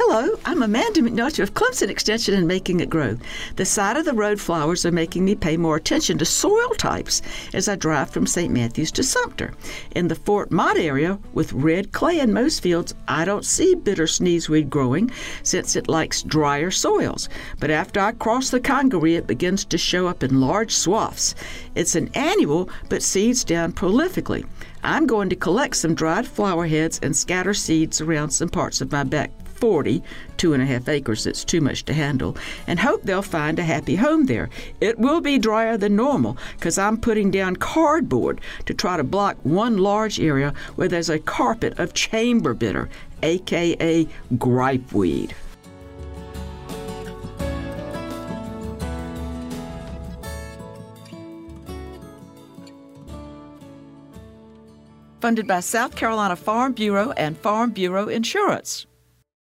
Hello, I'm Amanda McNulty of Clemson Extension and Making It Grow. The side of the road flowers are making me pay more attention to soil types as I drive from St. Matthews to Sumter. In the Fort Mott area, with red clay in most fields, I don't see bitter sneezeweed growing since it likes drier soils. But after I cross the Congaree, it begins to show up in large swaths. It's an annual, but seeds down prolifically. I'm going to collect some dried flower heads and scatter seeds around some parts of my back 40, two and a half acres that's too much to handle, and hope they'll find a happy home there. It will be drier than normal because I'm putting down cardboard to try to block one large area where there's a carpet of chamber bitter, aka gripeweed. Funded by South Carolina Farm Bureau and Farm Bureau Insurance.